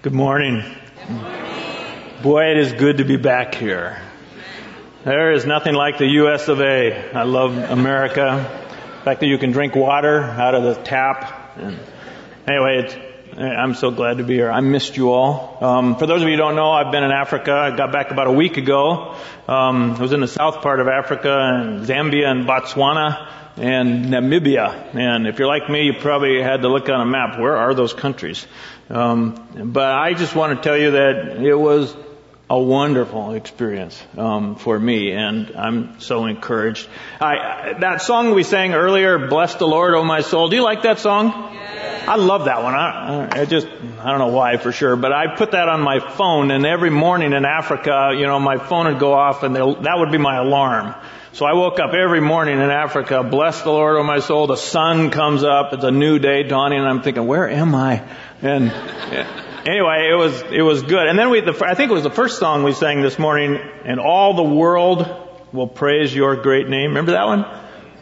Good morning. Boy, it is good to be back here. There is nothing like the U.S. of A. I love America. The fact that you can drink water out of the tap. And anyway, I'm so glad to be here. I missed you all. Um, for those of you who don't know, I've been in Africa. I got back about a week ago. Um, I was in the south part of Africa, in Zambia and Botswana and Namibia. And if you're like me, you probably had to look on a map. Where are those countries? Um, but I just want to tell you that it was a wonderful experience um, for me, and I'm so encouraged. I, that song we sang earlier, "Bless the Lord, O my soul." Do you like that song? I love that one. I, I just I don't know why for sure, but I put that on my phone, and every morning in Africa, you know, my phone would go off, and that would be my alarm. So I woke up every morning in Africa, bless the Lord, O my soul. The sun comes up, it's a new day dawning, and I'm thinking, where am I? And anyway, it was it was good. And then we, the, I think it was the first song we sang this morning, and all the world will praise your great name. Remember that one?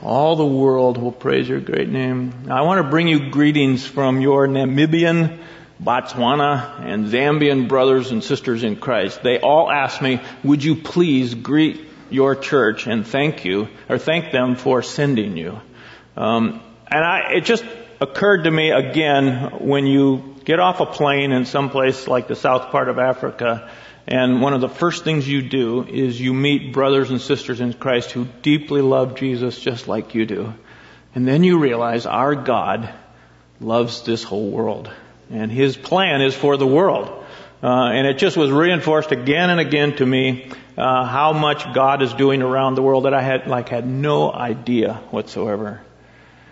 All the world will praise your great name. I want to bring you greetings from your Namibian, Botswana, and Zambian brothers and sisters in Christ. They all asked me, would you please greet your church and thank you, or thank them for sending you. Um, and I, it just occurred to me again when you get off a plane in some place like the south part of Africa, and one of the first things you do is you meet brothers and sisters in Christ who deeply love Jesus just like you do. And then you realize our God loves this whole world. And His plan is for the world. Uh, and it just was reinforced again and again to me uh, how much God is doing around the world that I had like had no idea whatsoever.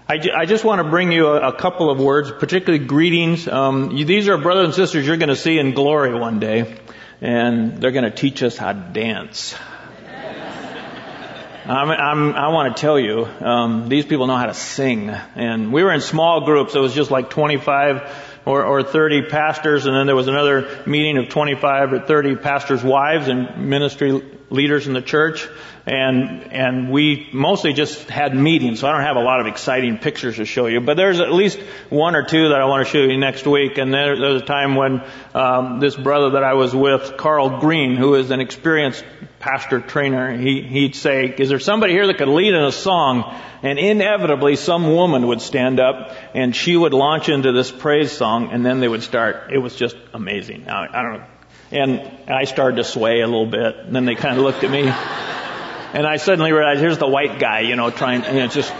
I, I just want to bring you a, a, couple of words, particularly greetings. Um, you, these are brothers and sisters you're going to see in glory one day, and they're going to teach us how to dance. I'm, I'm, i want to tell you, um, these people know how to sing, and we were in small groups. It was just like 25 or, or 30 pastors, and then there was another meeting of 25 or 30 pastors' wives and ministry leaders in the church and and we mostly just had meetings, so I don't have a lot of exciting pictures to show you. But there's at least one or two that I want to show you next week. And there, there was a time when um, this brother that I was with, Carl Green, who is an experienced pastor trainer, he he'd say, "Is there somebody here that could lead in a song?" And inevitably, some woman would stand up and she would launch into this praise song, and then they would start. It was just amazing. Now, I don't know. And I started to sway a little bit, and then they kind of looked at me. And I suddenly realized here's the white guy, you know, trying, you know, just.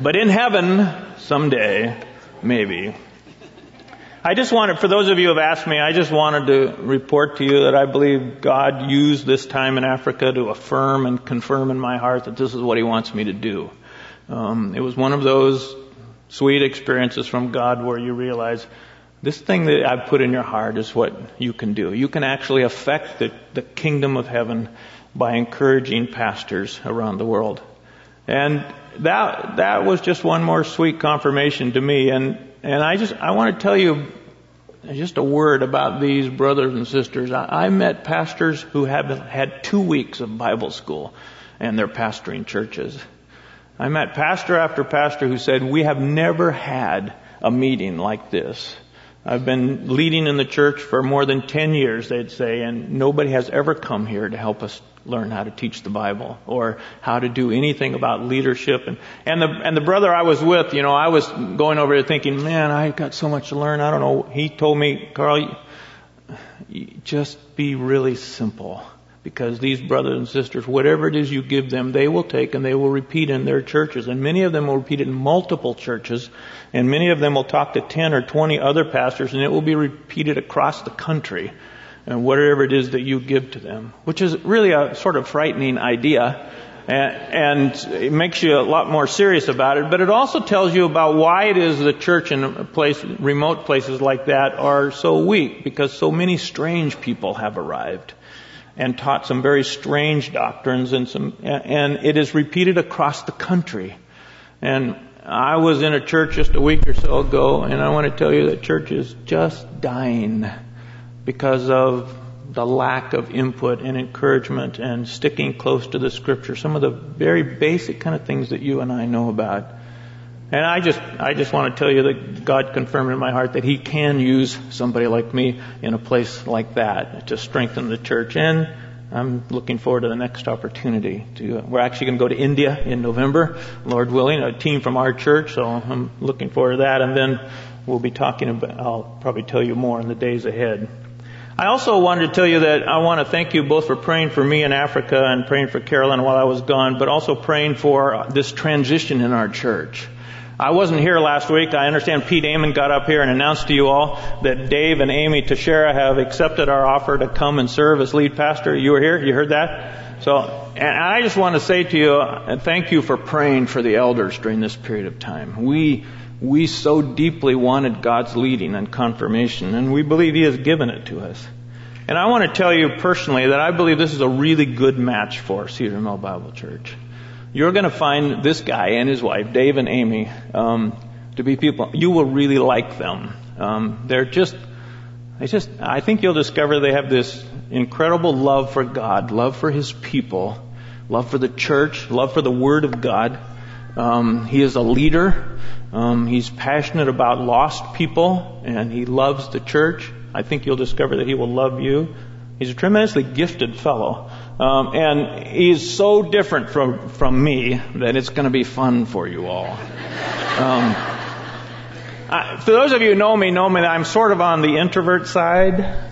But in heaven, someday, maybe. I just wanted, for those of you who have asked me, I just wanted to report to you that I believe God used this time in Africa to affirm and confirm in my heart that this is what He wants me to do. Um, it was one of those sweet experiences from God where you realize this thing that I've put in your heart is what you can do. You can actually affect the, the kingdom of heaven by encouraging pastors around the world. And that, that was just one more sweet confirmation to me. And, and I just, I want to tell you just a word about these brothers and sisters. I, I met pastors who have had two weeks of Bible school and they're pastoring churches. I met pastor after pastor who said, we have never had a meeting like this. I've been leading in the church for more than 10 years, they'd say, and nobody has ever come here to help us learn how to teach the Bible or how to do anything about leadership. And, and the, and the brother I was with, you know, I was going over there thinking, man, I've got so much to learn. I don't know. He told me, Carl, just be really simple because these brothers and sisters, whatever it is you give them, they will take and they will repeat in their churches. And many of them will repeat it in multiple churches. And many of them will talk to 10 or 20 other pastors and it will be repeated across the country and whatever it is that you give to them, which is really a sort of frightening idea. And, it makes you a lot more serious about it, but it also tells you about why it is the church in place, remote places like that are so weak, because so many strange people have arrived and taught some very strange doctrines and some, and it is repeated across the country. And I was in a church just a week or so ago, and I want to tell you that church is just dying because of the lack of input and encouragement and sticking close to the scripture. Some of the very basic kind of things that you and I know about. And I just, I just want to tell you that God confirmed in my heart that He can use somebody like me in a place like that to strengthen the church. And I'm looking forward to the next opportunity. To, we're actually going to go to India in November, Lord willing, a team from our church. So I'm looking forward to that. And then we'll be talking about, I'll probably tell you more in the days ahead. I also wanted to tell you that I want to thank you both for praying for me in Africa and praying for Carolyn while I was gone, but also praying for this transition in our church. I wasn't here last week. I understand Pete Amon got up here and announced to you all that Dave and Amy Teixeira have accepted our offer to come and serve as lead pastor. You were here? You heard that? So, and I just want to say to you, uh, thank you for praying for the elders during this period of time. We, we so deeply wanted God's leading and confirmation, and we believe He has given it to us. And I want to tell you personally that I believe this is a really good match for Cedar Mill Bible Church you're going to find this guy and his wife, Dave and Amy, um, to be people you will really like them. Um, they're just, they just. I think you'll discover they have this incredible love for God, love for His people, love for the church, love for the Word of God. Um, he is a leader. Um, he's passionate about lost people, and he loves the church. I think you'll discover that he will love you. He's a tremendously gifted fellow. Um, and he's so different from, from me that it's going to be fun for you all. Um, I, for those of you who know me, know me that I'm sort of on the introvert side,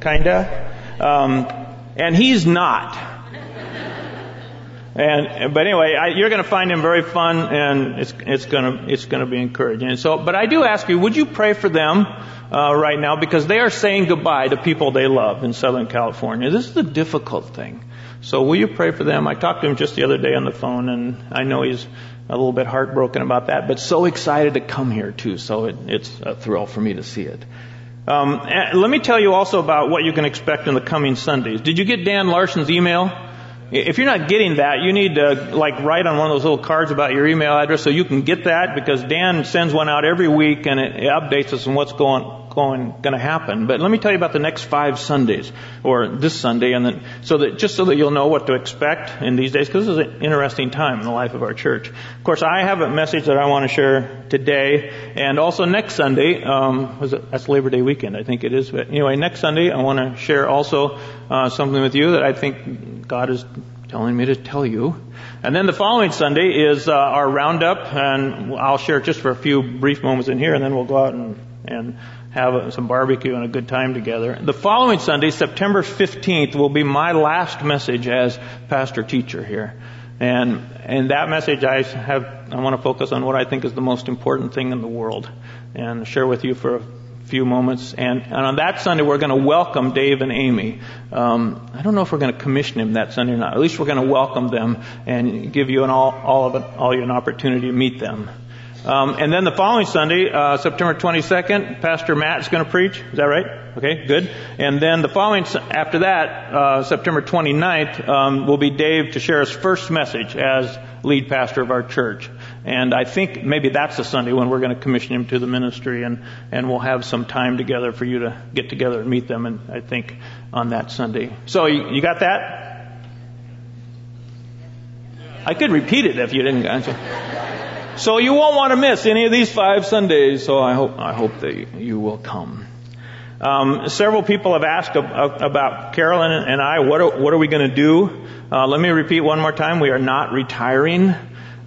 kinda. Um, and he's not. And but anyway, I, you're going to find him very fun, and it's it's going to it's going to be encouraging. So, but I do ask you, would you pray for them uh, right now because they are saying goodbye to people they love in Southern California. This is the difficult thing. So will you pray for them? I talked to him just the other day on the phone, and I know he's a little bit heartbroken about that, but so excited to come here too. So it, it's a thrill for me to see it. Um, let me tell you also about what you can expect in the coming Sundays. Did you get Dan Larson's email? If you're not getting that, you need to like write on one of those little cards about your email address so you can get that because Dan sends one out every week and it updates us on what's going going, going to happen. But let me tell you about the next five Sundays, or this Sunday, and then so that just so that you'll know what to expect in these days, because this is an interesting time in the life of our church. Of course, I have a message that I want to share today, and also next Sunday. Um, was it, that's Labor Day weekend, I think it is. But anyway, next Sunday, I want to share also uh, something with you that I think God is telling me to tell you. And then the following Sunday is uh, our roundup, and I'll share just for a few brief moments in here, and then we'll go out and, and have some barbecue and a good time together. The following Sunday, September 15th, will be my last message as pastor teacher here. And, and that message I have, I want to focus on what I think is the most important thing in the world and share with you for a few moments. And, and on that Sunday, we're going to welcome Dave and Amy. Um, I don't know if we're going to commission him that Sunday or not. At least we're going to welcome them and give you an all, all of all you an opportunity to meet them. Um, and then the following Sunday, uh, September 22nd, Pastor Matt is going to preach. Is that right? Okay, good. And then the following, after that, uh, September 29th, um, will be Dave to share his first message as lead pastor of our church. And I think maybe that's the Sunday when we're going to commission him to the ministry, and and we'll have some time together for you to get together and meet them. And I think on that Sunday. So you, you got that? I could repeat it if you didn't. So you won't want to miss any of these five Sundays. So I hope I hope that you will come. Um, several people have asked about Carolyn and I. What are, what are we going to do? Uh, let me repeat one more time. We are not retiring.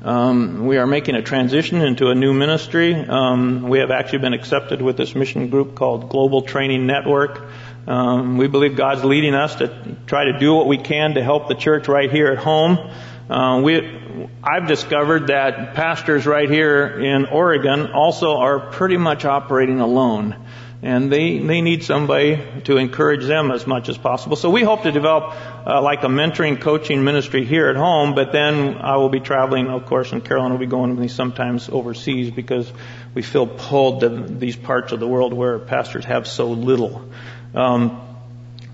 Um, we are making a transition into a new ministry. Um, we have actually been accepted with this mission group called Global Training Network. Um, we believe God's leading us to try to do what we can to help the church right here at home. Uh, we, I've discovered that pastors right here in Oregon also are pretty much operating alone. And they, they need somebody to encourage them as much as possible. So we hope to develop uh, like a mentoring coaching ministry here at home, but then I will be traveling, of course, and Carolyn will be going with me sometimes overseas because we feel pulled to these parts of the world where pastors have so little. Um,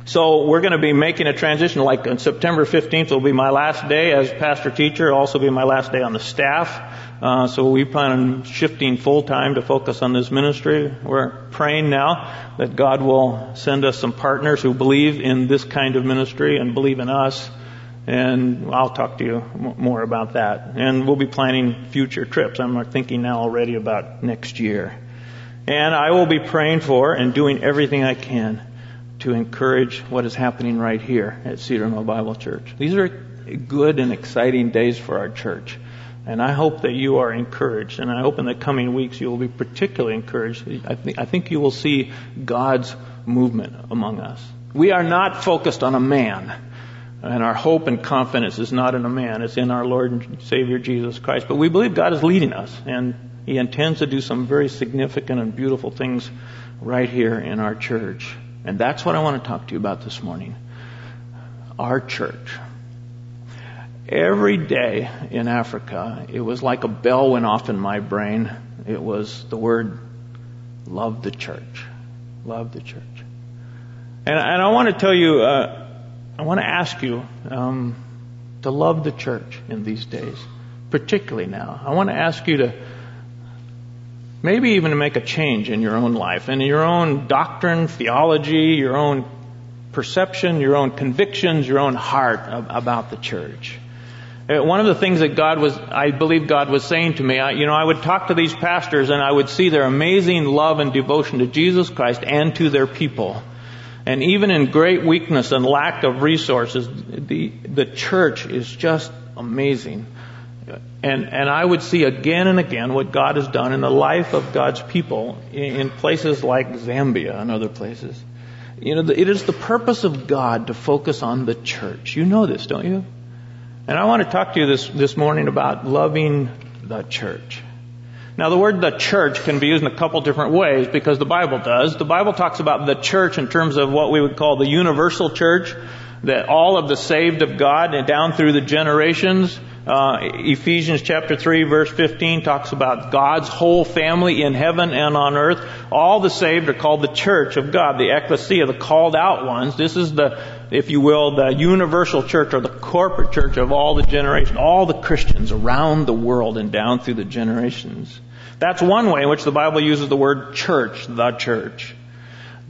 so we're going to be making a transition. Like on September 15th will be my last day as pastor teacher. It'll also be my last day on the staff. Uh, so we plan on shifting full time to focus on this ministry. We're praying now that God will send us some partners who believe in this kind of ministry and believe in us. And I'll talk to you more about that. And we'll be planning future trips. I'm thinking now already about next year. And I will be praying for and doing everything I can to encourage what is happening right here at Cedar Mill Bible Church. These are good and exciting days for our church. And I hope that you are encouraged, and I hope in the coming weeks you will be particularly encouraged. I, th- I think you will see God's movement among us. We are not focused on a man, and our hope and confidence is not in a man, it's in our Lord and Savior Jesus Christ. But we believe God is leading us, and He intends to do some very significant and beautiful things right here in our church. And that's what I want to talk to you about this morning. Our church. Every day in Africa, it was like a bell went off in my brain. It was the word love the church. Love the church. And, and I want to tell you, uh, I want to ask you um, to love the church in these days, particularly now. I want to ask you to maybe even to make a change in your own life, and in your own doctrine, theology, your own perception, your own convictions, your own heart about the church. Uh, one of the things that God was, I believe God was saying to me, I, you know, I would talk to these pastors and I would see their amazing love and devotion to Jesus Christ and to their people. And even in great weakness and lack of resources, the, the church is just amazing. And, and I would see again and again what God has done in the life of God's people in, in places like Zambia and other places. You know, it is the purpose of God to focus on the church. You know this, don't you? And I want to talk to you this, this morning about loving the church. Now the word the church can be used in a couple different ways because the Bible does. The Bible talks about the church in terms of what we would call the universal church, that all of the saved of God and down through the generations. Uh, Ephesians chapter 3 verse 15 talks about God's whole family in heaven and on earth. All the saved are called the church of God, the ecclesia, the called out ones. This is the if you will, the universal church or the corporate church of all the generations, all the Christians around the world and down through the generations. That's one way in which the Bible uses the word church, the church.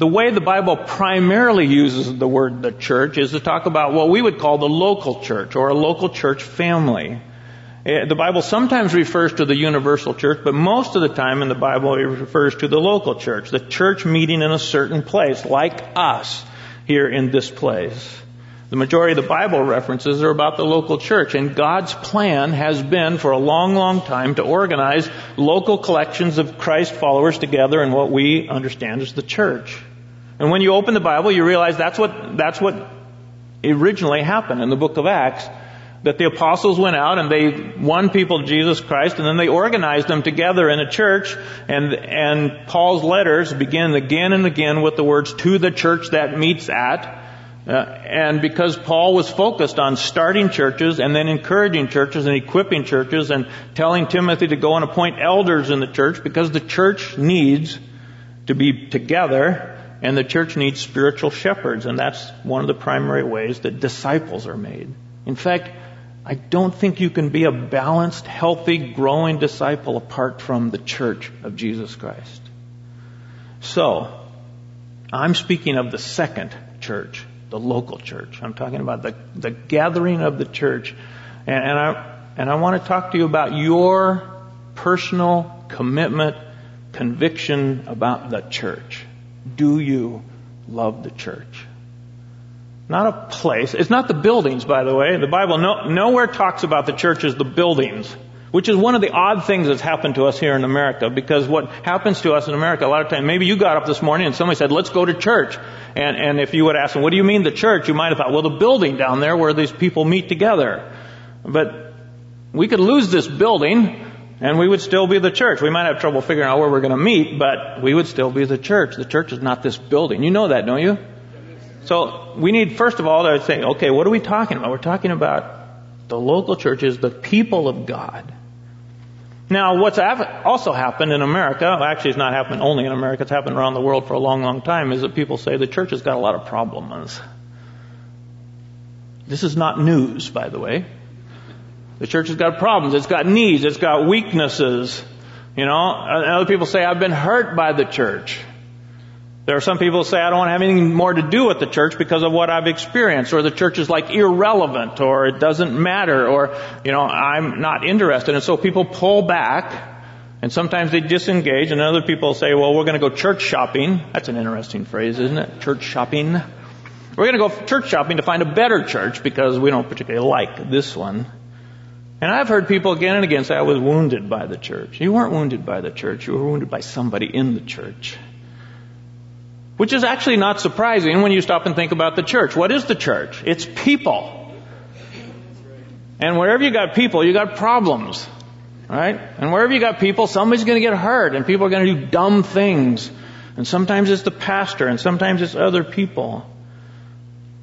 The way the Bible primarily uses the word the church is to talk about what we would call the local church or a local church family. Eh, the Bible sometimes refers to the universal church, but most of the time in the Bible it refers to the local church, the church meeting in a certain place, like us here in this place. The majority of the Bible references are about the local church, and God's plan has been for a long, long time to organize local collections of Christ followers together in what we understand as the church. And when you open the Bible, you realize that's what, that's what originally happened in the book of Acts that the apostles went out and they won people to Jesus Christ and then they organized them together in a church and, and Paul's letters begin again and again with the words to the church that meets at. Uh, and because Paul was focused on starting churches and then encouraging churches and equipping churches and telling Timothy to go and appoint elders in the church because the church needs to be together and the church needs spiritual shepherds and that's one of the primary ways that disciples are made. In fact, I don't think you can be a balanced, healthy, growing disciple apart from the church of Jesus Christ. So, I'm speaking of the second church, the local church. I'm talking about the, the gathering of the church. And, and I, and I want to talk to you about your personal commitment, conviction about the church. Do you love the church? Not a place. It's not the buildings, by the way. The Bible no, nowhere talks about the church as the buildings, which is one of the odd things that's happened to us here in America. Because what happens to us in America a lot of times, maybe you got up this morning and somebody said, let's go to church. And, and if you would ask them, what do you mean the church? You might have thought, well, the building down there where these people meet together. But we could lose this building and we would still be the church. We might have trouble figuring out where we're going to meet, but we would still be the church. The church is not this building. You know that, don't you? So we need, first of all, to say, okay, what are we talking about? We're talking about the local churches, the people of God. Now, what's also happened in America, actually it's not happened only in America, it's happened around the world for a long, long time, is that people say the church has got a lot of problems. This is not news, by the way. The church has got problems, it's got needs, it's got weaknesses. You know, and other people say, I've been hurt by the church. There are some people who say, I don't want to have anything more to do with the church because of what I've experienced, or the church is like irrelevant, or it doesn't matter, or, you know, I'm not interested. And so people pull back, and sometimes they disengage, and other people say, well, we're going to go church shopping. That's an interesting phrase, isn't it? Church shopping. We're going to go church shopping to find a better church because we don't particularly like this one. And I've heard people again and again say, I was wounded by the church. You weren't wounded by the church. You were wounded by somebody in the church. Which is actually not surprising when you stop and think about the church. What is the church? It's people. And wherever you got people, you got problems. Right? And wherever you got people, somebody's going to get hurt and people are going to do dumb things. And sometimes it's the pastor and sometimes it's other people.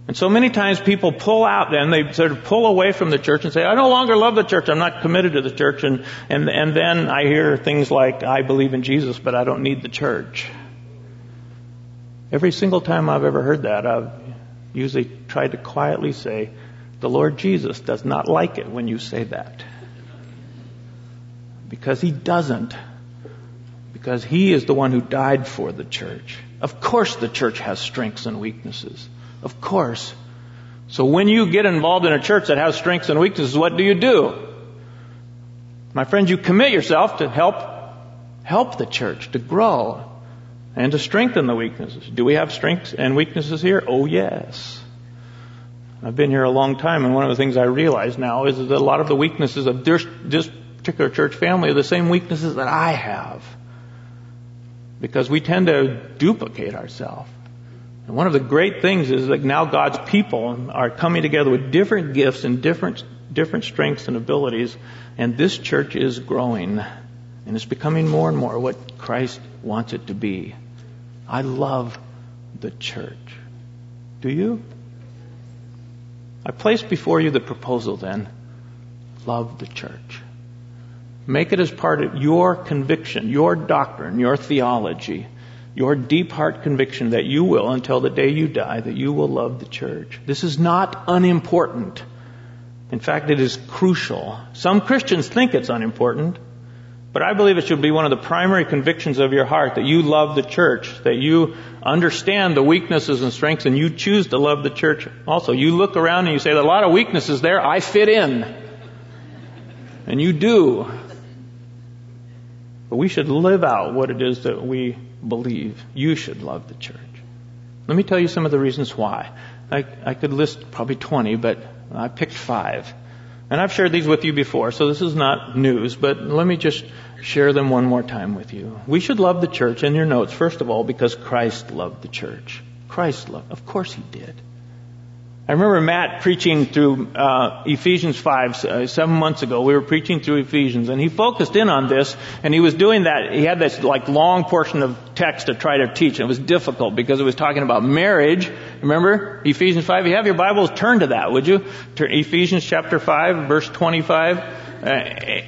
And so many times people pull out then, they sort of pull away from the church and say, I no longer love the church, I'm not committed to the church, and, and, and then I hear things like, I believe in Jesus, but I don't need the church. Every single time I've ever heard that, I've usually tried to quietly say, the Lord Jesus does not like it when you say that. Because He doesn't. Because He is the one who died for the church. Of course the church has strengths and weaknesses. Of course. So when you get involved in a church that has strengths and weaknesses, what do you do? My friends, you commit yourself to help, help the church to grow and to strengthen the weaknesses. Do we have strengths and weaknesses here? Oh yes. I've been here a long time and one of the things I realize now is that a lot of the weaknesses of this, this particular church family are the same weaknesses that I have. Because we tend to duplicate ourselves. And one of the great things is that now God's people are coming together with different gifts and different, different strengths and abilities, and this church is growing. And it's becoming more and more what Christ wants it to be. I love the church. Do you? I place before you the proposal then. Love the church. Make it as part of your conviction, your doctrine, your theology your deep heart conviction that you will, until the day you die, that you will love the church. This is not unimportant. In fact, it is crucial. Some Christians think it's unimportant, but I believe it should be one of the primary convictions of your heart that you love the church, that you understand the weaknesses and strengths, and you choose to love the church also. You look around and you say, a lot of weaknesses there, I fit in. And you do. But we should live out what it is that we believe. You should love the church. Let me tell you some of the reasons why. I, I could list probably 20, but I picked five. And I've shared these with you before, so this is not news, but let me just share them one more time with you. We should love the church in your notes, first of all, because Christ loved the church. Christ loved, of course he did. I remember Matt preaching through uh, Ephesians 5 uh, seven months ago. We were preaching through Ephesians, and he focused in on this, and he was doing that. He had this like long portion of text to try to teach, and it was difficult because it was talking about marriage. Remember Ephesians 5? If you have your Bibles, turn to that, would you? Turn, Ephesians chapter 5, verse 25. Uh,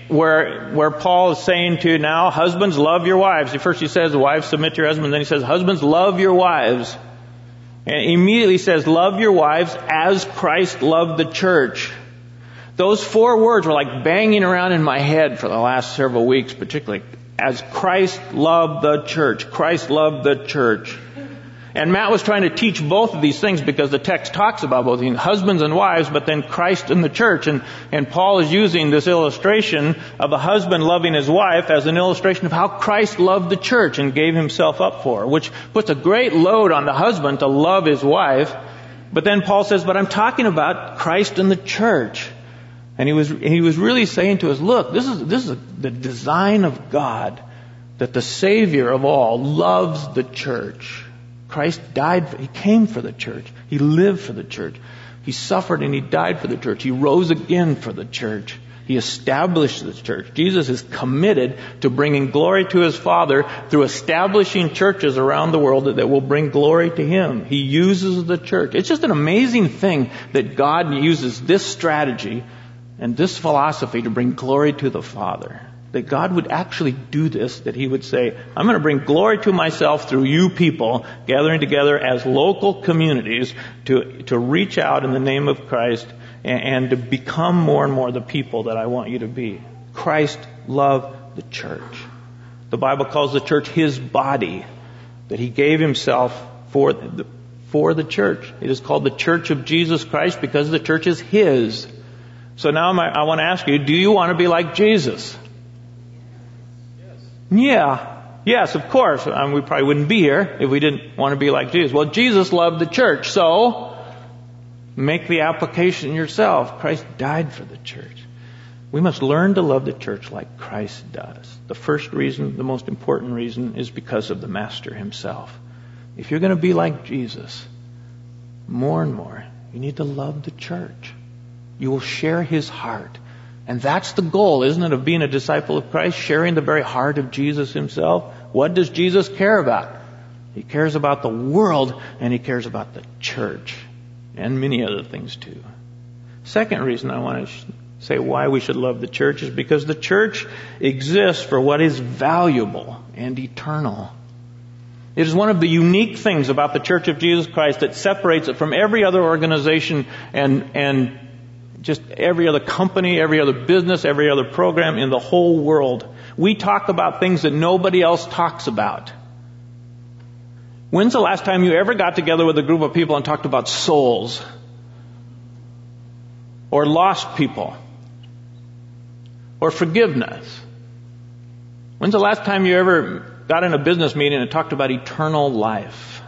where where Paul is saying to now husbands love your wives. First he says wives submit to your husbands, then he says husbands love your wives and immediately says, love your wives as Christ loved the church. Those four words were like banging around in my head for the last several weeks, particularly as Christ loved the church. Christ loved the church. And Matt was trying to teach both of these things because the text talks about both husbands and wives, but then Christ and the church. And, and Paul is using this illustration of a husband loving his wife as an illustration of how Christ loved the church and gave himself up for which puts a great load on the husband to love his wife. But then Paul says, but I'm talking about Christ and the church. And he was, he was really saying to us, look, this is, this is the design of God that the Savior of all loves the church. Christ died, He came for the church. He lived for the church. He suffered and He died for the church. He rose again for the church. He established the church. Jesus is committed to bringing glory to His Father through establishing churches around the world that, that will bring glory to Him. He uses the church. It's just an amazing thing that God uses this strategy and this philosophy to bring glory to the Father that God would actually do this, that He would say, I'm going to bring glory to myself through you people gathering together as local communities to, to reach out in the name of Christ and, and to become more and more the people that I want you to be. Christ loved the church. The Bible calls the church His body. that he gave himself for the, for the church. It is called the church of Jesus Christ because the church is his. So now I want to ask you, do you want to be like Jesus? Yeah. Yes, of course. Um, we probably wouldn't be here if we didn't want to be like Jesus. Well, Jesus loved the church, so make the application yourself. Christ died for the church. We must learn to love the church like Christ does. The first reason, the most important reason, is because of the Master himself. If you're going to be like Jesus, more and more, you need to love the church. You will share his heart. And that's the goal, isn't it, of being a disciple of Christ? Sharing the very heart of Jesus himself. What does Jesus care about? He cares about the world and he cares about the church and many other things too. Second reason I want to say why we should love the church is because the church exists for what is valuable and eternal. It is one of the unique things about the Church of Jesus Christ that separates it from every other organization and, and just every other company, every other business, every other program in the whole world. We talk about things that nobody else talks about. When's the last time you ever got together with a group of people and talked about souls? Or lost people? or forgiveness. When's the last time you ever got in a business meeting and talked about eternal life?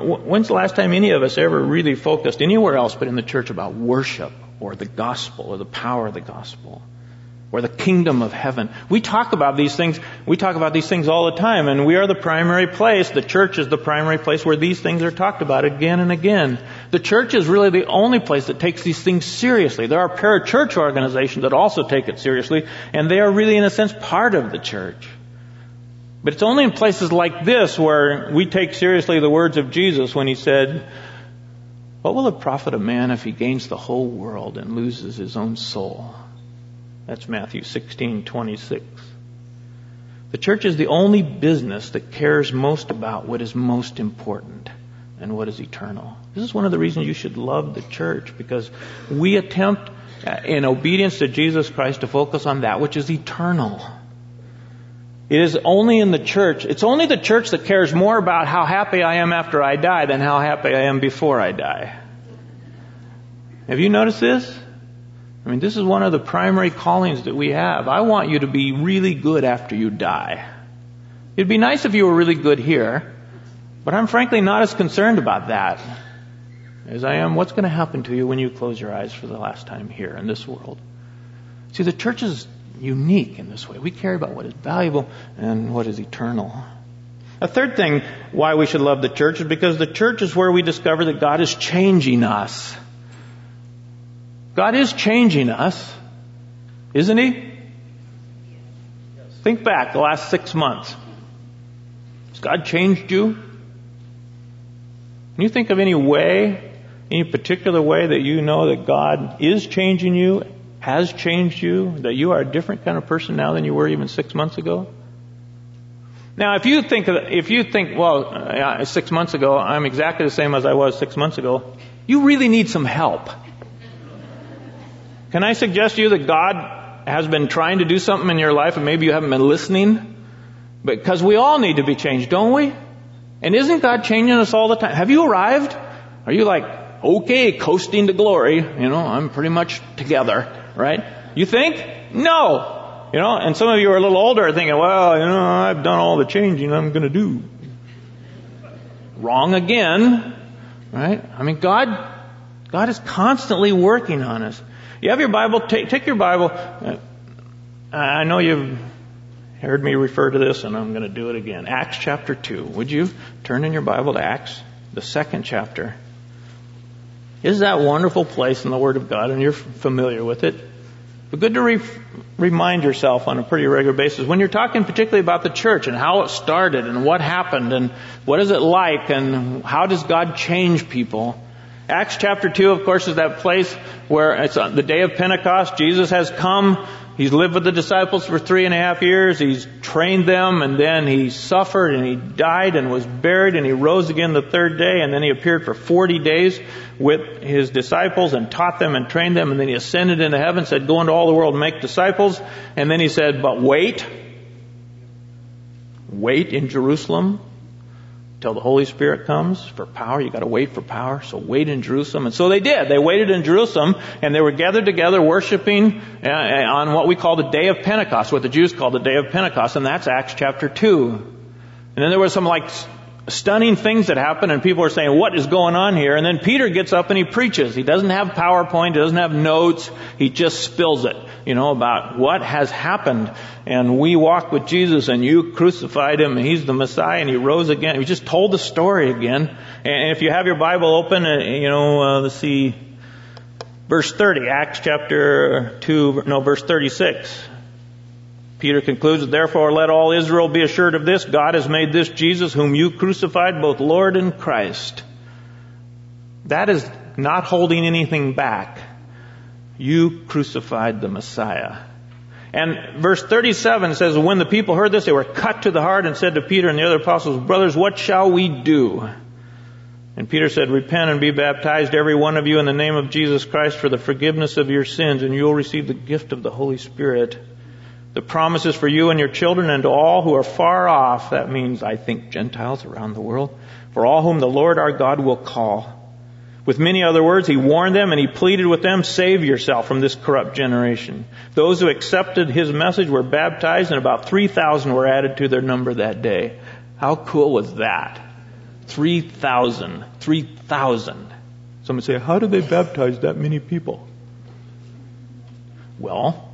When's the last time any of us ever really focused anywhere else but in the church about worship or the gospel or the power of the gospel? or the kingdom of heaven. We talk about these things, we talk about these things all the time, and we are the primary place, the church is the primary place where these things are talked about again and again. The church is really the only place that takes these things seriously. There are parachurch organizations that also take it seriously, and they are really, in a sense, part of the church. But it's only in places like this where we take seriously the words of Jesus when he said, What will it profit a man if he gains the whole world and loses his own soul? That's Matthew 16:26. The church is the only business that cares most about what is most important and what is eternal. This is one of the reasons you should love the church because we attempt uh, in obedience to Jesus Christ to focus on that which is eternal. It is only in the church, it's only the church that cares more about how happy I am after I die than how happy I am before I die. Have you noticed this? I mean, this is one of the primary callings that we have. I want you to be really good after you die. It'd be nice if you were really good here, but I'm frankly not as concerned about that as I am what's going to happen to you when you close your eyes for the last time here in this world. See, the church is unique in this way. We care about what is valuable and what is eternal. A third thing why we should love the church is because the church is where we discover that God is changing us. God is changing us, isn't He? Think back the last six months. Has God changed you? Can you think of any way, any particular way that you know that God is changing you, has changed you, that you are a different kind of person now than you were even six months ago? Now, if you think, if you think, well, uh, six months ago, I'm exactly the same as I was six months ago, you really need some help. Can I suggest to you that God has been trying to do something in your life and maybe you haven't been listening? Because we all need to be changed, don't we? And isn't God changing us all the time? Have you arrived? Are you like, okay, coasting to glory? You know, I'm pretty much together, right? You think? No. You know, and some of you are a little older thinking, well, you know, I've done all the changing I'm going to do. Wrong again, right? I mean, God, God is constantly working on us. You have your Bible? Take, take your Bible. Uh, I know you've heard me refer to this, and I'm going to do it again. Acts chapter 2. Would you turn in your Bible to Acts, the second chapter? Is that wonderful place in the Word of God, and you're familiar with it? But good to re- remind yourself on a pretty regular basis when you're talking particularly about the church and how it started and what happened and what is it like and how does God change people. Acts chapter 2, of course, is that place where it's the day of Pentecost. Jesus has come. He's lived with the disciples for three and a half years. He's trained them and then he suffered and he died and was buried and he rose again the third day and then he appeared for 40 days with his disciples and taught them and trained them and then he ascended into heaven, said, go into all the world and make disciples. And then he said, but wait. wait in Jerusalem till the Holy Spirit comes for power. You got to wait for power. So wait in Jerusalem. And so they did. They waited in Jerusalem and they were gathered together worshiping uh, on what we call the day of Pentecost, what the Jews call the day of Pentecost. And that's Acts chapter 2. And then there was some like stunning things that happen and people are saying, what is going on here? And then Peter gets up and he preaches. He doesn't have PowerPoint, he doesn't have notes, he just spills it, you know, about what has happened. And we walk with Jesus and you crucified him and he's the Messiah and he rose again. He just told the story again. And if you have your Bible open, uh, you know, uh, let's see, verse 30, Acts chapter 2, no, verse 36. Peter concludes, Therefore let all Israel be assured of this, God has made this Jesus whom you crucified both Lord and Christ. That is not holding anything back. You crucified the Messiah. And verse 37 says, When the people heard this, they were cut to the heart and said to Peter and the other apostles, Brothers, what shall we do? And Peter said, Repent and be baptized, every one of you, in the name of Jesus Christ for the forgiveness of your sins, and you will receive the gift of the Holy Spirit. The promises for you and your children and to all who are far off. That means, I think, Gentiles around the world. For all whom the Lord our God will call. With many other words, he warned them and he pleaded with them, save yourself from this corrupt generation. Those who accepted his message were baptized and about 3,000 were added to their number that day. How cool was that? 3,000. 3,000. Someone say, how did they baptize that many people? Well,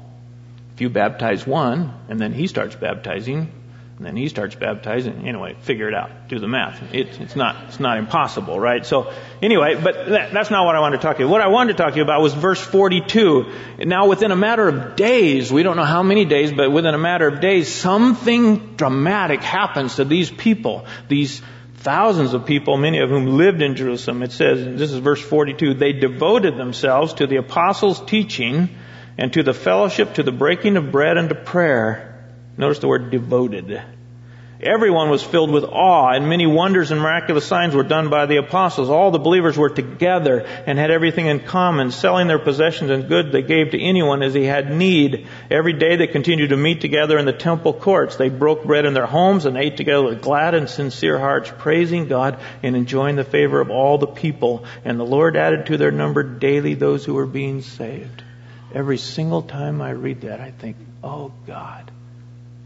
if you baptize one, and then he starts baptizing, and then he starts baptizing, anyway, figure it out. Do the math. It, it's not, it's not impossible, right? So, anyway, but that, that's not what I wanted to talk to you. What I wanted to talk to you about was verse 42. Now, within a matter of days, we don't know how many days, but within a matter of days, something dramatic happens to these people, these thousands of people, many of whom lived in Jerusalem. It says, this is verse 42, they devoted themselves to the apostles' teaching, and to the fellowship, to the breaking of bread, and to prayer. Notice the word devoted. Everyone was filled with awe, and many wonders and miraculous signs were done by the apostles. All the believers were together and had everything in common, selling their possessions and goods they gave to anyone as he had need. Every day they continued to meet together in the temple courts. They broke bread in their homes and ate together with glad and sincere hearts, praising God and enjoying the favor of all the people. And the Lord added to their number daily those who were being saved. Every single time I read that, I think, oh God,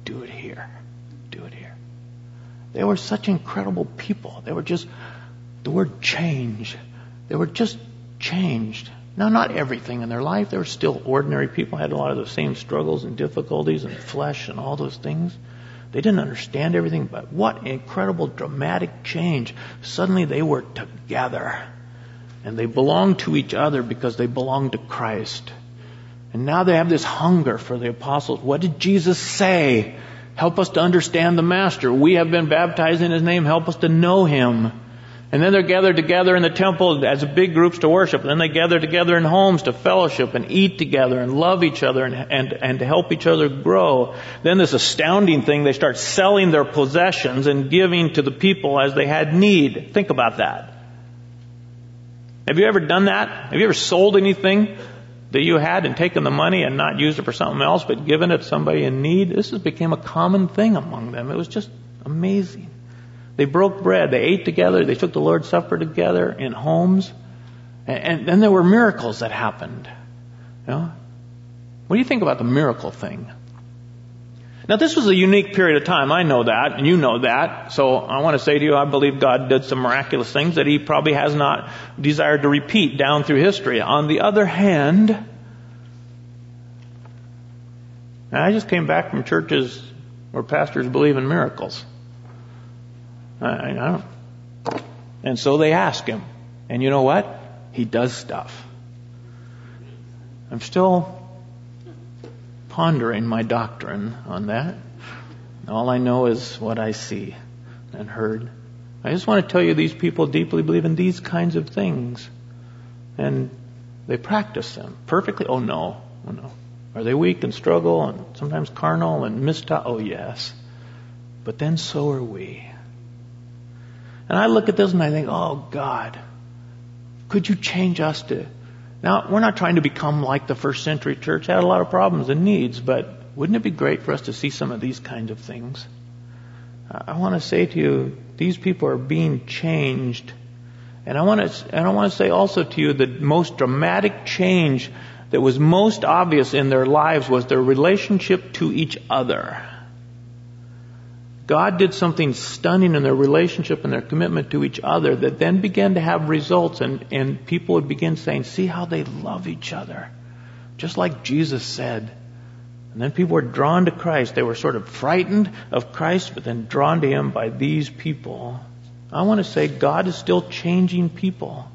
do it here. Do it here. They were such incredible people. They were just, the word change. They were just changed. Now, not everything in their life. They were still ordinary people, had a lot of the same struggles and difficulties and flesh and all those things. They didn't understand everything, but what incredible dramatic change. Suddenly they were together. And they belonged to each other because they belonged to Christ. And now they have this hunger for the apostles. What did Jesus say? Help us to understand the Master. We have been baptized in His name. Help us to know Him. And then they're gathered together in the temple as big groups to worship. Then they gather together in homes to fellowship and eat together and love each other and, and, and to help each other grow. Then this astounding thing, they start selling their possessions and giving to the people as they had need. Think about that. Have you ever done that? Have you ever sold anything? That you had and taken the money and not used it for something else, but given it to somebody in need, this has become a common thing among them. It was just amazing. They broke bread. They ate together. They took the Lord's Supper together in homes. And, then there were miracles that happened. You know? What do you think about the miracle thing? Now this was a unique period of time. I know that, and you know that. So I want to say to you, I believe God did some miraculous things that He probably has not desired to repeat down through history. On the other hand, I just came back from churches where pastors believe in miracles. I, I don't. And so they ask him. And you know what? He does stuff. I'm still pondering my doctrine on that. All I know is what I see and heard. I just want to tell you these people deeply believe in these kinds of things. And they practice them perfectly. Oh no, oh no. Are they weak and struggle and sometimes carnal and mistaught? Oh yes. But then so are we. And I look at this and I think, oh God, could you change us to now, we're not trying to become like the first century church, had a lot of problems and needs, but wouldn't it be great for us to see some of these kinds of things? Uh, I want to say to you, these people are being changed. And I want to, and I want to say also to you the most dramatic change that was most obvious in their lives was their relationship to each other. God did something stunning in their relationship and their commitment to each other that then began to have results and, and people would begin saying, see how they love each other. Just like Jesus said. And then people were drawn to Christ. They were sort of frightened of Christ, but then drawn to Him by these people. I want to say God is still changing people.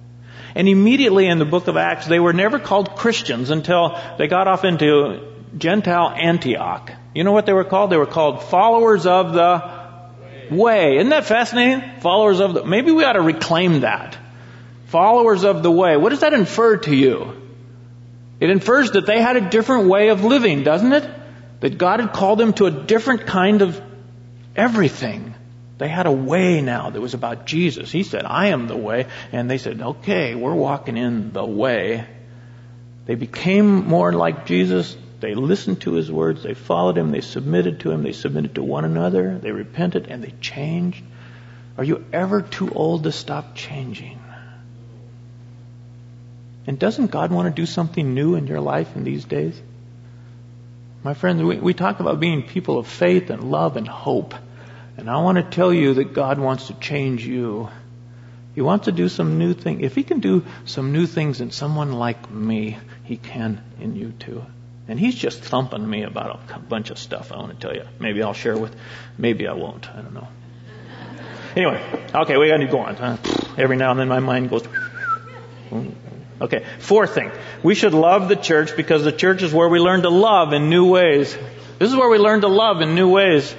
And immediately in the book of Acts, they were never called Christians until they got off into Gentile Antioch. You know what they were called? They were called followers of the way. Isn't that fascinating? Followers of the, maybe we ought to reclaim that. Followers of the way. What does that infer to you? It infers that they had a different way of living, doesn't it? That God had called them to a different kind of everything. They had a way now that was about Jesus. He said, I am the way. And they said, okay, we're walking in the way. They became more like Jesus. They listened to his words. They followed him. They submitted to him. They submitted to one another. They repented and they changed. Are you ever too old to stop changing? And doesn't God want to do something new in your life in these days? My friends, we, we talk about being people of faith and love and hope. And I want to tell you that God wants to change you. He wants to do some new thing. If He can do some new things in someone like me, He can in you too. And He's just thumping me about a bunch of stuff I want to tell you. Maybe I'll share with, maybe I won't. I don't know. Anyway, okay, we got to go on. Huh? Every now and then my mind goes. Okay, fourth thing. We should love the church because the church is where we learn to love in new ways. This is where we learn to love in new ways.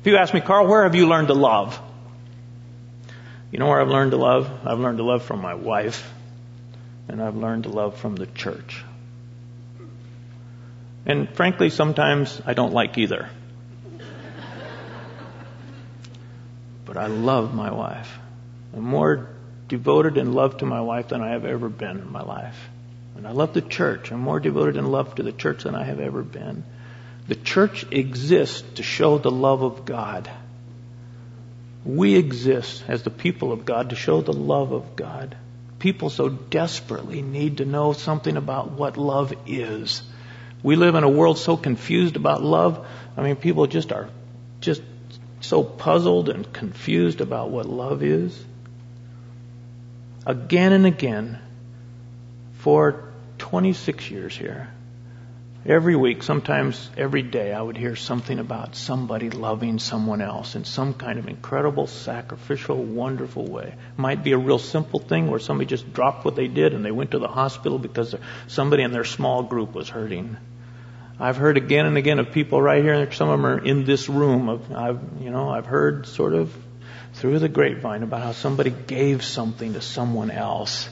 If you ask me, Carl, where have you learned to love? You know where I've learned to love? I've learned to love from my wife, and I've learned to love from the church. And frankly, sometimes I don't like either. but I love my wife. I'm more devoted in love to my wife than I have ever been in my life. And I love the church. I'm more devoted in love to the church than I have ever been. The church exists to show the love of God. We exist as the people of God to show the love of God. People so desperately need to know something about what love is. We live in a world so confused about love. I mean, people just are just so puzzled and confused about what love is. Again and again, for 26 years here, Every week, sometimes every day, I would hear something about somebody loving someone else in some kind of incredible, sacrificial, wonderful way. Might be a real simple thing where somebody just dropped what they did and they went to the hospital because somebody in their small group was hurting. I've heard again and again of people right here, and some of them are in this room. Of, I've, you know, I've heard sort of through the grapevine about how somebody gave something to someone else,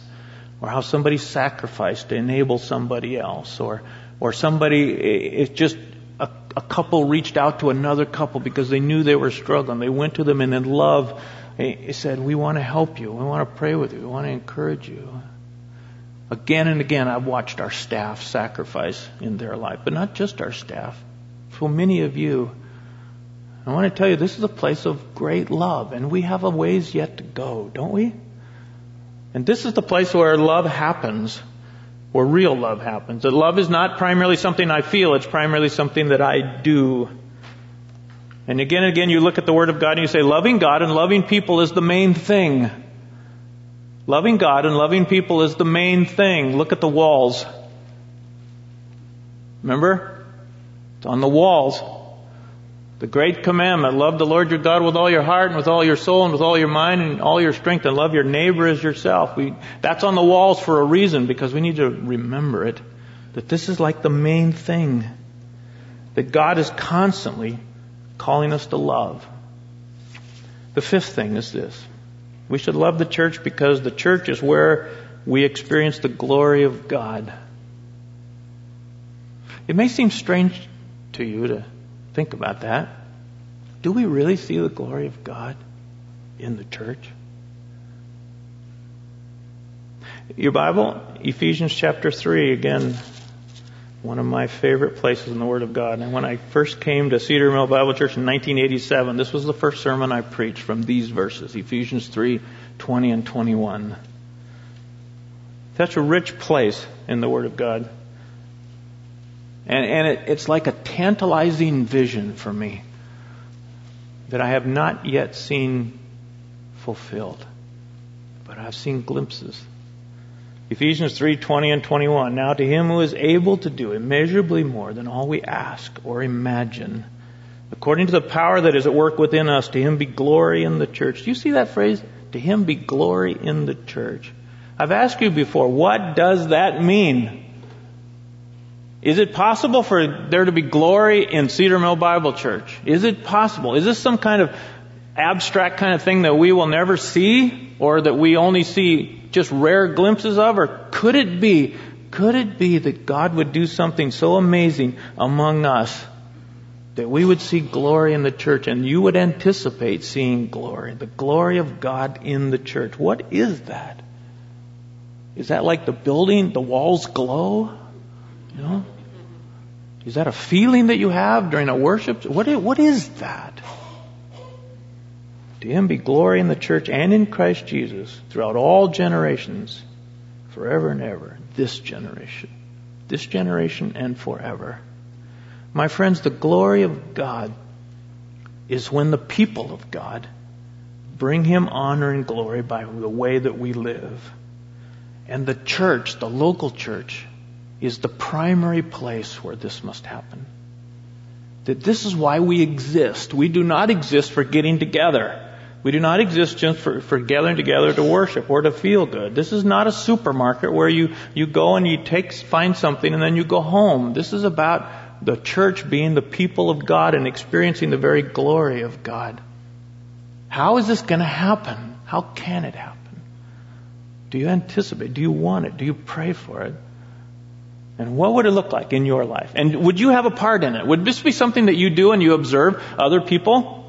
or how somebody sacrificed to enable somebody else, or or somebody, it's just a, a couple reached out to another couple because they knew they were struggling. They went to them and in love, he said, we want to help you. We want to pray with you. We want to encourage you. Again and again, I've watched our staff sacrifice in their life, but not just our staff. For many of you, I want to tell you, this is a place of great love, and we have a ways yet to go, don't we? And this is the place where love happens where real love happens. That love is not primarily something I feel, it's primarily something that I do. And again and again you look at the Word of God and you say, loving God and loving people is the main thing. Loving God and loving people is the main thing. Look at the walls. Remember? It's on the walls. The great commandment, love the Lord your God with all your heart and with all your soul and with all your mind and all your strength and love your neighbor as yourself. We, that's on the walls for a reason because we need to remember it. That this is like the main thing. That God is constantly calling us to love. The fifth thing is this. We should love the church because the church is where we experience the glory of God. It may seem strange to you to Think about that. Do we really see the glory of God in the church? Your Bible, Ephesians chapter 3, again, one of my favorite places in the Word of God. And when I first came to Cedar Mill Bible Church in 1987, this was the first sermon I preached from these verses, Ephesians 3, 20 and 21. Such a rich place in the Word of God. And, and it, it's like a tantalizing vision for me that I have not yet seen fulfilled. But I've seen glimpses. Ephesians 3, 20 and 21. Now to him who is able to do immeasurably more than all we ask or imagine, according to the power that is at work within us, to him be glory in the church. Do you see that phrase? To him be glory in the church. I've asked you before, what does that mean? Is it possible for there to be glory in Cedar Mill Bible Church? Is it possible? Is this some kind of abstract kind of thing that we will never see or that we only see just rare glimpses of? Or could it be, could it be that God would do something so amazing among us that we would see glory in the church and you would anticipate seeing glory, the glory of God in the church? What is that? Is that like the building, the walls glow? You know? Is that a feeling that you have during a worship? What is, what is that? To him be glory in the church and in Christ Jesus throughout all generations, forever and ever. This generation. This generation and forever. My friends, the glory of God is when the people of God bring him honor and glory by the way that we live. And the church, the local church, is the primary place where this must happen. That this is why we exist. We do not exist for getting together. We do not exist just for, for gathering together to worship or to feel good. This is not a supermarket where you, you go and you take, find something and then you go home. This is about the church being the people of God and experiencing the very glory of God. How is this going to happen? How can it happen? Do you anticipate? Do you want it? Do you pray for it? And what would it look like in your life? And would you have a part in it? Would this be something that you do and you observe other people?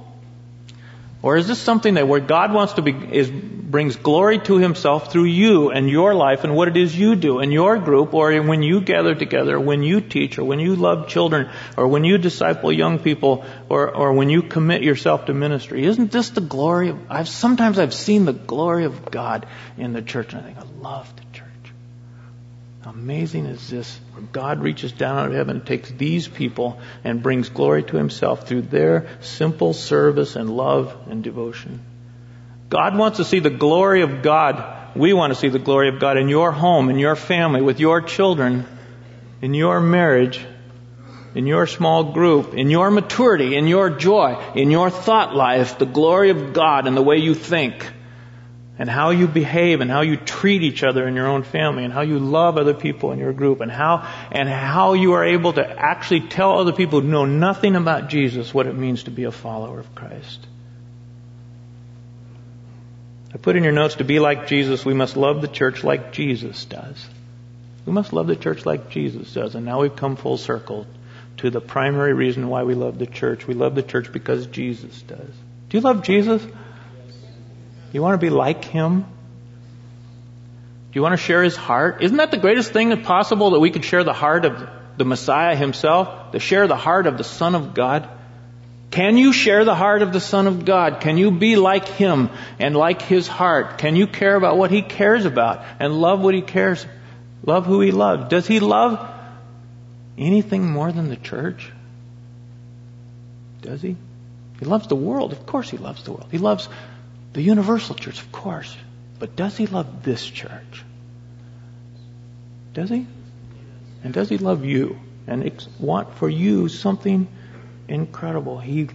Or is this something that where God wants to be, is, brings glory to Himself through you and your life and what it is you do in your group or when you gather together, when you teach or when you love children or when you disciple young people or, or when you commit yourself to ministry? Isn't this the glory of, I've, sometimes I've seen the glory of God in the church and I think I love the. Amazing is this? Where God reaches down out of heaven and takes these people and brings glory to himself through their simple service and love and devotion. God wants to see the glory of God. We want to see the glory of God in your home, in your family, with your children, in your marriage, in your small group, in your maturity, in your joy, in your thought life, the glory of God and the way you think and how you behave and how you treat each other in your own family and how you love other people in your group and how and how you are able to actually tell other people who know nothing about Jesus what it means to be a follower of Christ. I put in your notes to be like Jesus, we must love the church like Jesus does. We must love the church like Jesus does. And now we've come full circle to the primary reason why we love the church. We love the church because Jesus does. Do you love Jesus? You want to be like Him? Do you want to share His heart? Isn't that the greatest thing possible that we could share the heart of the Messiah Himself? To share the heart of the Son of God? Can you share the heart of the Son of God? Can you be like Him and like His heart? Can you care about what He cares about and love what He cares? Love who He loves. Does He love anything more than the church? Does He? He loves the world. Of course He loves the world. He loves the universal church, of course. But does he love this church? Does he? And does he love you? And want for you something incredible. He,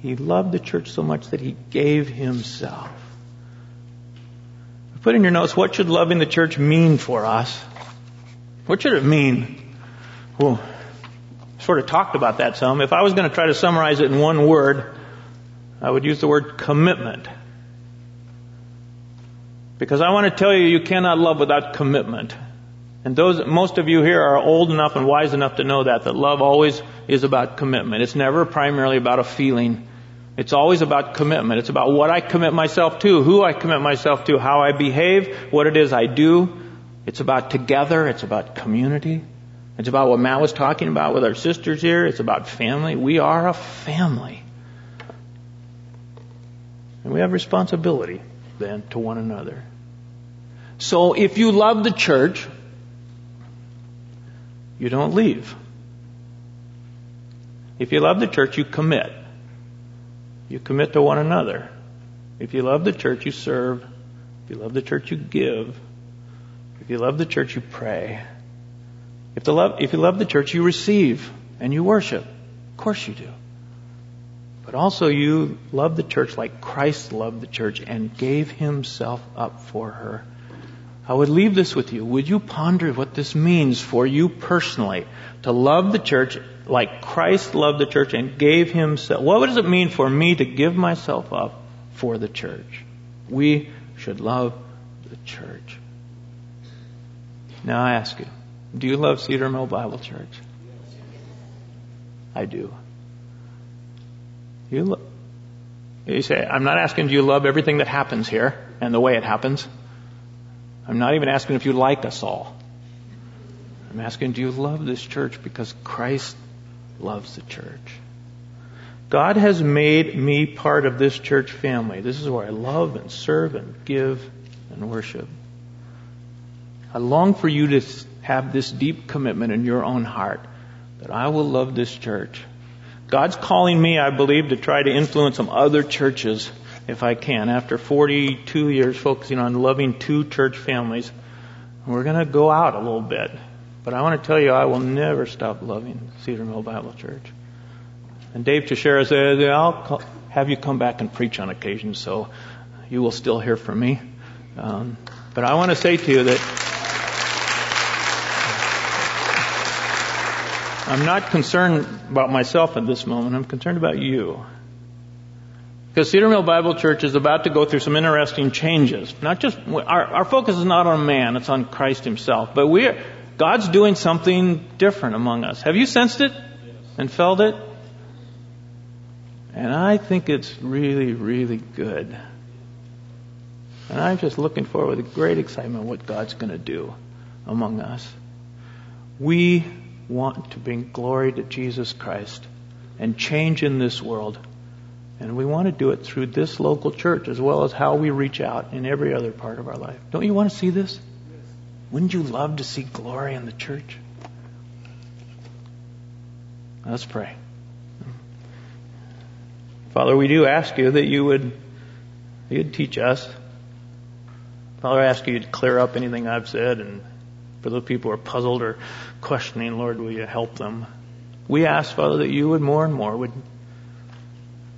he loved the church so much that he gave himself. Put in your notes, what should loving the church mean for us? What should it mean? Well, sort of talked about that some. If I was going to try to summarize it in one word, I would use the word commitment. Because I want to tell you, you cannot love without commitment. And those, most of you here are old enough and wise enough to know that, that love always is about commitment. It's never primarily about a feeling. It's always about commitment. It's about what I commit myself to, who I commit myself to, how I behave, what it is I do. It's about together. It's about community. It's about what Matt was talking about with our sisters here. It's about family. We are a family. And we have responsibility then to one another. So if you love the church, you don't leave. If you love the church, you commit. You commit to one another. If you love the church, you serve. If you love the church, you give. If you love the church, you pray. If, love, if you love the church, you receive and you worship. Of course you do. But also you love the church like Christ loved the church and gave himself up for her. I would leave this with you. Would you ponder what this means for you personally to love the church like Christ loved the church and gave himself? What does it mean for me to give myself up for the church? We should love the church. Now I ask you, do you love Cedar Mill Bible Church? I do. You, lo- you say, I'm not asking do you love everything that happens here and the way it happens. I'm not even asking if you like us all. I'm asking, do you love this church because Christ loves the church? God has made me part of this church family. This is where I love and serve and give and worship. I long for you to have this deep commitment in your own heart that I will love this church. God's calling me, I believe, to try to influence some other churches if I can. After 42 years focusing on loving two church families, we're going to go out a little bit. But I want to tell you, I will never stop loving Cedar Mill Bible Church. And Dave Teixeira said, I'll have you come back and preach on occasion, so you will still hear from me. Um, but I want to say to you that I'm not concerned about myself at this moment. I'm concerned about you. Because Cedar Mill Bible Church is about to go through some interesting changes. Not just, our, our focus is not on man, it's on Christ Himself. But we God's doing something different among us. Have you sensed it and felt it? And I think it's really, really good. And I'm just looking forward with great excitement what God's going to do among us. We want to bring glory to Jesus Christ and change in this world. And we want to do it through this local church as well as how we reach out in every other part of our life. Don't you want to see this? Wouldn't you love to see glory in the church? Let's pray. Father, we do ask you that you would you'd teach us. Father, I ask you to clear up anything I've said and for those people who are puzzled or questioning, Lord, will you help them? We ask, Father, that you would more and more would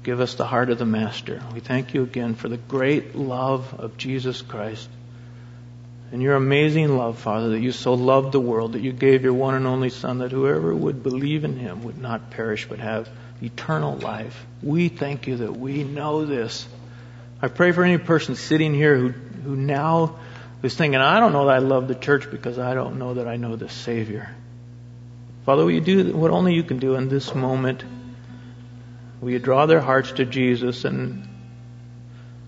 give us the heart of the Master. We thank you again for the great love of Jesus Christ and your amazing love, Father, that you so loved the world that you gave your one and only Son that whoever would believe in him would not perish but have eternal life. We thank you that we know this. I pray for any person sitting here who, who now is thinking, I don't know that I love the church because I don't know that I know the Savior. Father, will you do what only you can do in this moment? Will you draw their hearts to Jesus and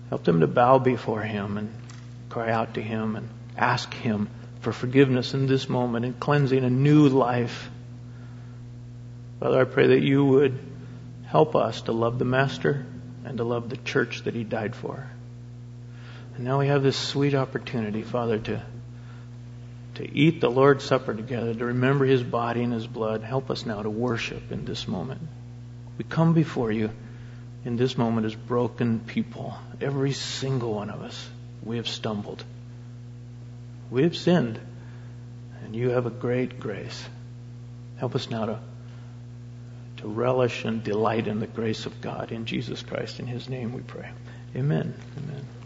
help them to bow before Him and cry out to Him and ask Him for forgiveness in this moment and cleansing a new life? Father, I pray that you would help us to love the Master and to love the church that He died for. And now we have this sweet opportunity, Father, to, to eat the Lord's Supper together, to remember His body and His blood. Help us now to worship in this moment. We come before you in this moment as broken people. Every single one of us. We have stumbled. We have sinned. And you have a great grace. Help us now to, to relish and delight in the grace of God. In Jesus Christ, in His name we pray. Amen. Amen.